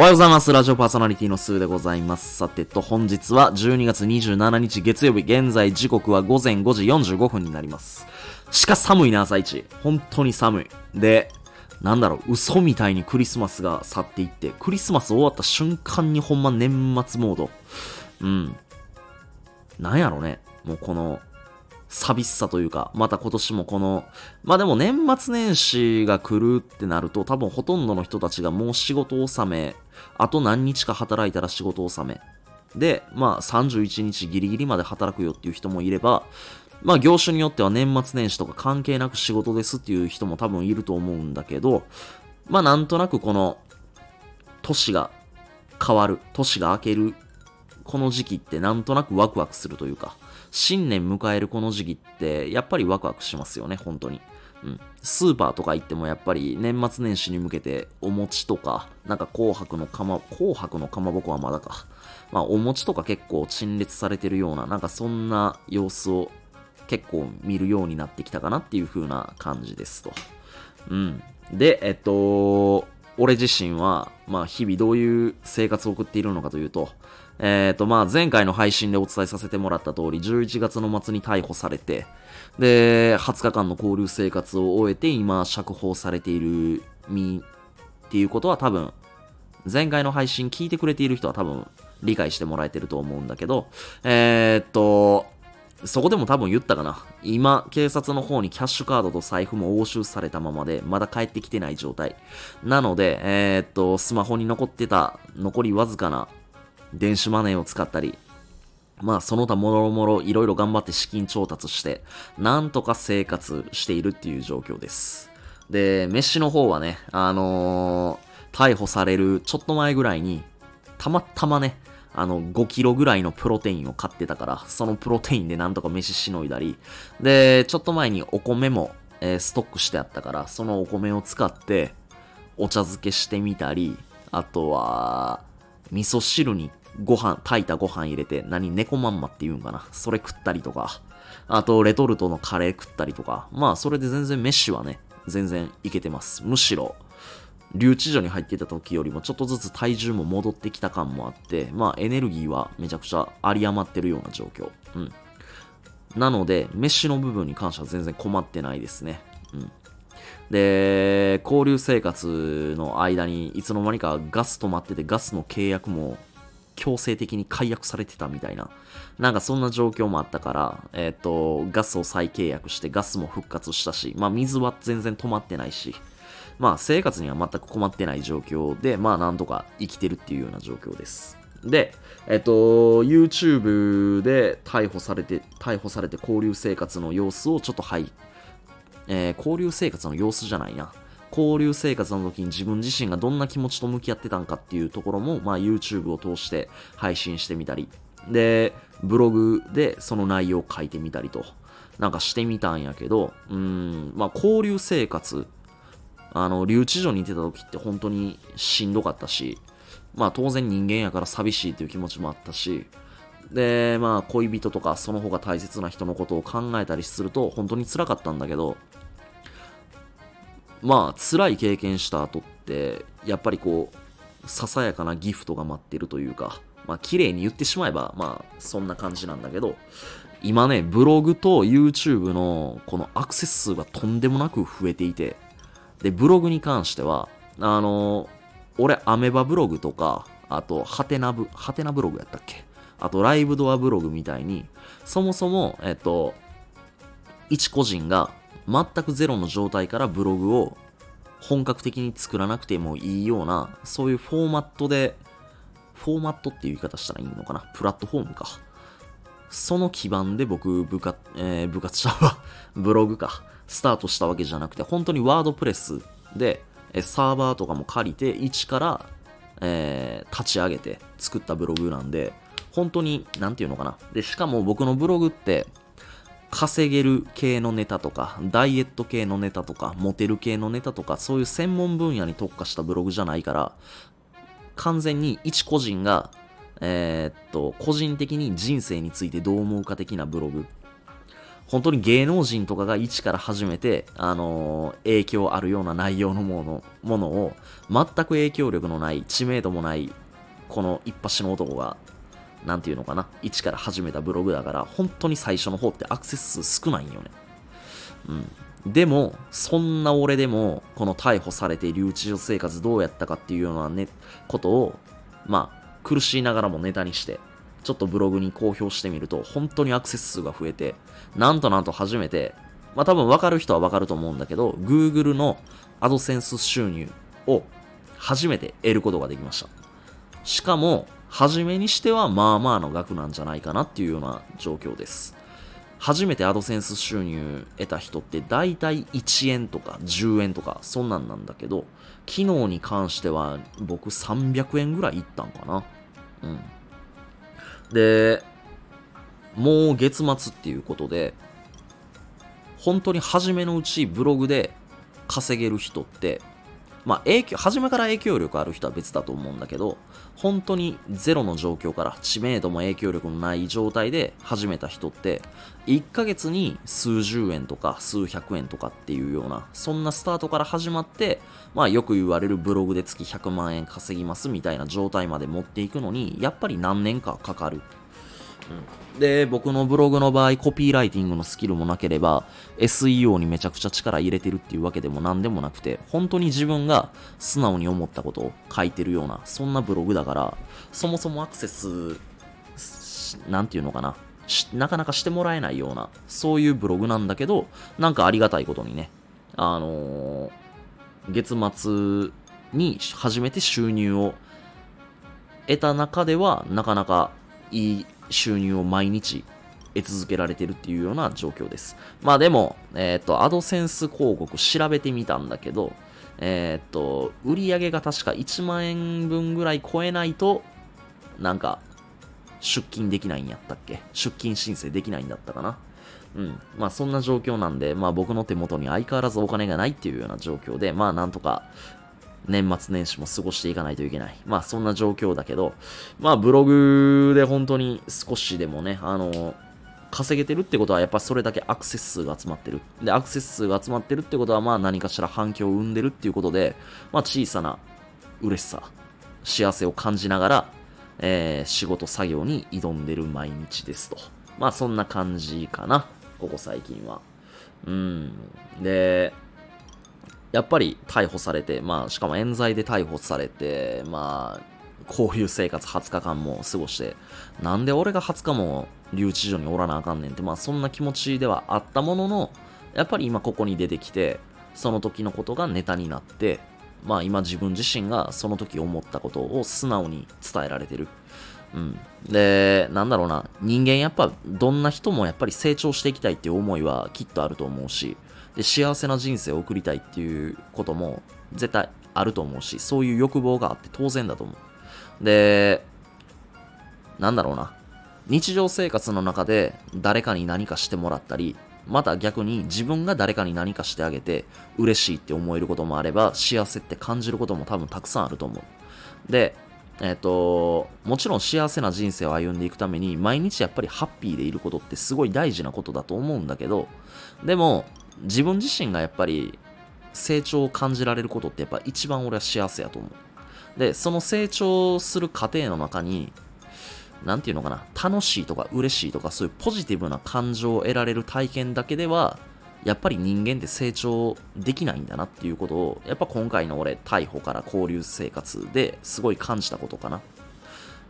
おはようございます。ラジオパーソナリティのスーでございます。さてと、本日は12月27日月曜日、現在時刻は午前5時45分になります。しか寒いな、朝一。本当に寒い。で、なんだろう、嘘みたいにクリスマスが去っていって、クリスマス終わった瞬間にほんま年末モード。うん。なんやろね。もうこの、寂しさというか、また今年もこの、まあでも年末年始が来るってなると、多分ほとんどの人たちがもう仕事納め、あと何日か働いたら仕事納め。で、まあ31日ギリギリまで働くよっていう人もいれば、まあ業種によっては年末年始とか関係なく仕事ですっていう人も多分いると思うんだけど、まあなんとなくこの、年が変わる、年が明ける、この時期ってなんとなくワクワクするというか、新年迎えるこの時期って、やっぱりワクワクしますよね、本当に。うん。スーパーとか行ってもやっぱり年末年始に向けてお餅とか、なんか紅白のかま、紅白のかまぼこはまだか。まあお餅とか結構陳列されてるような、なんかそんな様子を結構見るようになってきたかなっていう風な感じですと。うん。で、えっと、俺自身は、まあ日々どういう生活を送っているのかというと、えっ、と、まあ、前回の配信でお伝えさせてもらった通り、11月の末に逮捕されて、で、20日間の交流生活を終えて、今、釈放されている身っていうことは多分、前回の配信聞いてくれている人は多分、理解してもらえてると思うんだけど、えっと、そこでも多分言ったかな。今、警察の方にキャッシュカードと財布も押収されたままで、まだ帰ってきてない状態。なので、えっと、スマホに残ってた、残りわずかな電子マネーを使ったり、まあその他もろもろいろいろ頑張って資金調達して、なんとか生活しているっていう状況です。で、飯の方はね、あのー逮捕されるちょっと前ぐらいに、たまたまね、あの、5キロぐらいのプロテインを買ってたから、そのプロテインでなんとか飯しのいだり、で、ちょっと前にお米も、えーストックしてあったから、そのお米を使って、お茶漬けしてみたり、あとは、味噌汁にご飯、炊いたご飯入れて、何、猫まんまって言うんかな。それ食ったりとか、あと、レトルトのカレー食ったりとか、まあ、それで全然飯はね、全然いけてます。むしろ、留置所に入ってた時よりもちょっとずつ体重も戻ってきた感もあって、まあ、エネルギーはめちゃくちゃ有り余ってるような状況。うん。なので、飯の部分に関しては全然困ってないですね。うん。で、交流生活の間にいつの間にかガス止まっててガスの契約も強制的に解約されてたみたいな。なんかそんな状況もあったから、えっ、と、ガスを再契約してガスも復活したし、まあ水は全然止まってないし、まあ生活には全く困ってない状況で、まあなんとか生きてるっていうような状況です。で、えっと、YouTube で逮捕されて、逮捕されて交流生活の様子をちょっとはい、えー交流生活の様子じゃないな。交流生活の時に自分自身がどんな気持ちと向き合ってたんかっていうところも、まあ YouTube を通して配信してみたり、で、ブログでその内容を書いてみたりと、なんかしてみたんやけど、うん、まあ交流生活、あの、留置所にいてた時って本当にしんどかったし、まあ当然人間やから寂しいという気持ちもあったし、で、まあ恋人とかその方が大切な人のことを考えたりすると本当に辛かったんだけど、まあ辛い経験した後って、やっぱりこう、ささやかなギフトが待ってるというか、まあ綺麗に言ってしまえば、まあそんな感じなんだけど、今ね、ブログと YouTube のこのアクセス数がとんでもなく増えていて、で、ブログに関しては、あの俺、アメバブログとか、あと、ハテナブ、ハテナブログやったっけ？あと、ライブドアブログみたいに、そもそも、えっと、一個人が全くゼロの状態からブログを本格的に作らなくてもいいような、そういうフォーマットで、フォーマットっていう言い方したらいいのかな？プラットフォームか。その基盤で僕、部活、えー部活者は、ブログか、スタートしたわけじゃなくて、本当にワードプレスで、サーバーとかも借りて、一から、えー立ち上げて作ったブログなんで、本当に、なんていうのかな。で、しかも僕のブログって、稼げる系のネタとか、ダイエット系のネタとか、モテる系のネタとか、そういう専門分野に特化したブログじゃないから、完全に一個人が、えーっと、個人的に人生についてどう思うか的なブログ。本当に芸能人とかが一から始めて、あのー、影響あるような内容のものものを、全く影響力のない、知名度もない、この一発の男が、なんていうのかな、一から始めたブログだから、本当に最初の方ってアクセス数少ないんよね。うん。でも、そんな俺でも、この逮捕されて留置所生活どうやったかっていうようなね、ことを、まあ、苦しいながらもネタにして、ちょっとブログに公表してみると、本当にアクセス数が増えて、なんとなんと初めて、まあ多分わかる人はわかると思うんだけど、Google の AdSense 収入を初めて得ることができました。しかも、初めにしてはまあまあの額なんじゃないかなっていうような状況です。初めて AdSense 収入得た人って大体1円とか10円とかそんなんなんだけど、機能に関しては僕300円ぐらいいったんかな。うん。で、もう月末っていうことで、本当に初めのうちブログで稼げる人って、まあ影響、初めから影響力ある人は別だと思うんだけど、本当にゼロの状況から知名度も影響力のない状態で始めた人って、1ヶ月に数十円とか数百円とかっていうような、そんなスタートから始まって、まあよく言われるブログで月100万円稼ぎますみたいな状態まで持っていくのに、やっぱり何年かかかる。で、僕のブログの場合、コピーライティングのスキルもなければ、SEO にめちゃくちゃ力入れてるっていうわけでも何でもなくて、本当に自分が素直に思ったことを書いてるような、そんなブログだから、そもそもアクセス、なんていうのかな、なかなかしてもらえないような、そういうブログなんだけど、なんかありがたいことにね、あのー、月末に初めて収入を得た中では、なかなかいい収入を毎日得続けられてるっていうような状況です。まあでも、えっ、ー、と、アドセンス広告調べてみたんだけど、えっ、ー、と、売り上げが確か1万円分ぐらい超えないと、なんか、出勤できないんやったっけ？出勤申請できないんだったかな？うん。まあそんな状況なんで、まあ僕の手元に相変わらずお金がないっていうような状況で、まあなんとか年末年始も過ごしていかないといけない。まあそんな状況だけど、まあブログで本当に少しでもね、あの、稼げてるってことはやっぱそれだけアクセス数が集まってる。で、アクセス数が集まってるってことはまあ何かしら反響を生んでるっていうことで、まあ小さな嬉しさ、幸せを感じながら、えー、仕事作業に挑んでる毎日ですと。まあそんな感じかな。ここ最近は。うん。で、やっぱり逮捕されて、まあ、しかも冤罪で逮捕されて、まあ、こういう生活20日間も過ごして、なんで俺が20日も留置所におらなあかんねんって、まあそんな気持ちではあったものの、やっぱり今ここに出てきて、その時のことがネタになって、まあ今自分自身がその時思ったことを素直に伝えられてる。うん。で、なんだろうな、人間やっぱどんな人もやっぱり成長していきたいっていう思いはきっとあると思うし、幸せな人生を送りたいっていうことも絶対あると思うし、そういう欲望があって当然だと思う。で、なんだろうな。日常生活の中で誰かに何かしてもらったり、また逆に自分が誰かに何かしてあげて嬉しいって思えることもあれば、幸せって感じることも多分たくさんあると思う。で、えっ、ー、と、もちろん幸せな人生を歩んでいくために、毎日やっぱりハッピーでいることってすごい大事なことだと思うんだけど、でも、自分自身がやっぱり成長を感じられることってやっぱ一番俺は幸せやと思う。で、その成長する過程の中に、なんていうのかな、楽しいとか嬉しいとかそういうポジティブな感情を得られる体験だけでは、やっぱり人間って成長できないんだなっていうことを、やっぱ今回の俺、逮捕から交流生活ですごい感じたことかな。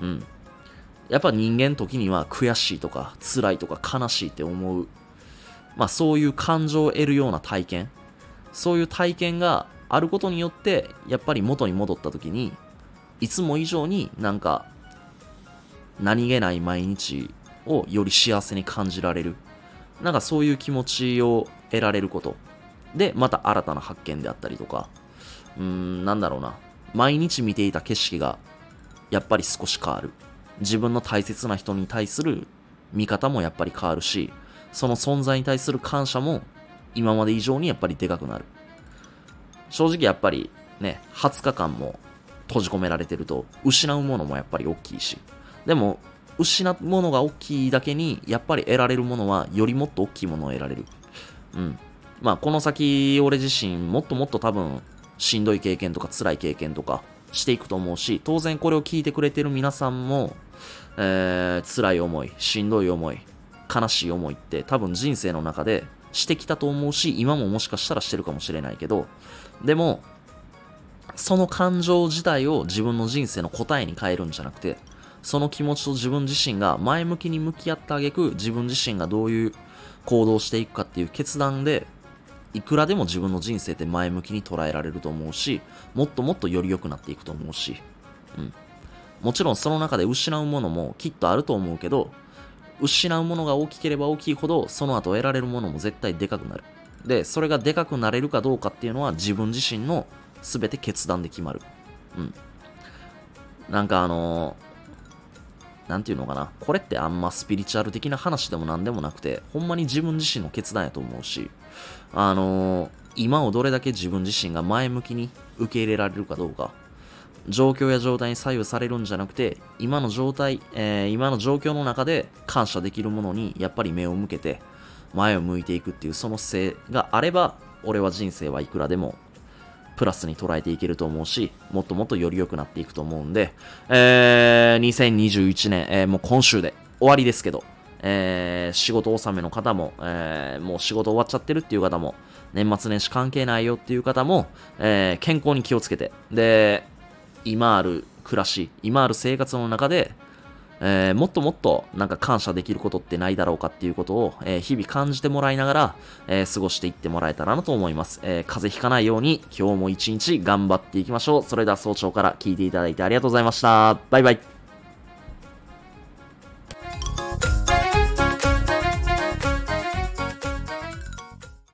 うん。やっぱ人間時には悔しいとか辛いとか悲しいって思うまあそういう感情を得るような体験、そういう体験があることによって、やっぱり元に戻った時に、いつも以上になんか、何気ない毎日をより幸せに感じられる。なんかそういう気持ちを得られること。で、また新たな発見であったりとか、うーん、なんだろうな。毎日見ていた景色が、やっぱり少し変わる。自分の大切な人に対する見方もやっぱり変わるし、その存在に対する感謝も今まで以上にやっぱりでかくなる。正直やっぱりね、20日間も閉じ込められてると失うものもやっぱり大きいし。でも、失うものが大きいだけに、やっぱり得られるものは、よりもっと大きいものを得られる。うん。まあ、この先、俺自身、もっともっと多分、しんどい経験とか辛い経験とかしていくと思うし、当然これを聞いてくれてる皆さんも、えー、辛い思い、しんどい思い、悲しい思いって多分人生の中でしてきたと思うし、今ももしかしたらしてるかもしれないけど、でも、その感情自体を自分の人生の答えに変えるんじゃなくて、その気持ちと自分自身が前向きに向き合ってあげく、自分自身がどういう行動していくかっていう決断で、いくらでも自分の人生って前向きに捉えられると思うし、もっともっとより良くなっていくと思うし、うん。もちろんその中で失うものもきっとあると思うけど、失うものが大きければ大きいほど、その後得られるものも絶対でかくなる。で、それがでかくなれるかどうかっていうのは自分自身の全て決断で決まる。うん。なんかあのー、なんていうのかな。これってあんまスピリチュアル的な話でもなんでもなくて、ほんまに自分自身の決断やと思うし、あのー、今をどれだけ自分自身が前向きに受け入れられるかどうか、状況や状態に左右されるんじゃなくて、今の状態、えー、今の状況の中で感謝できるものにやっぱり目を向けて、前を向いていくっていうその姿勢があれば、俺は人生はいくらでもプラスに捉えていけると思うし、もっともっとより良くなっていくと思うんで、えー、2021年、えー、もう今週で終わりですけど、えー、仕事納めの方も、えー、もう仕事終わっちゃってるっていう方も、年末年始関係ないよっていう方も、えー、健康に気をつけて、で、今ある暮らし、今ある生活の中で、えー、もっともっとなんか感謝できることってないだろうかっていうことを、えー、日々感じてもらいながら、えー、過ごしていってもらえたらなと思います。え風邪ひかないように今日も一日頑張っていきましょう。それでは早朝から聞いていただいてありがとうございました。バイバイ。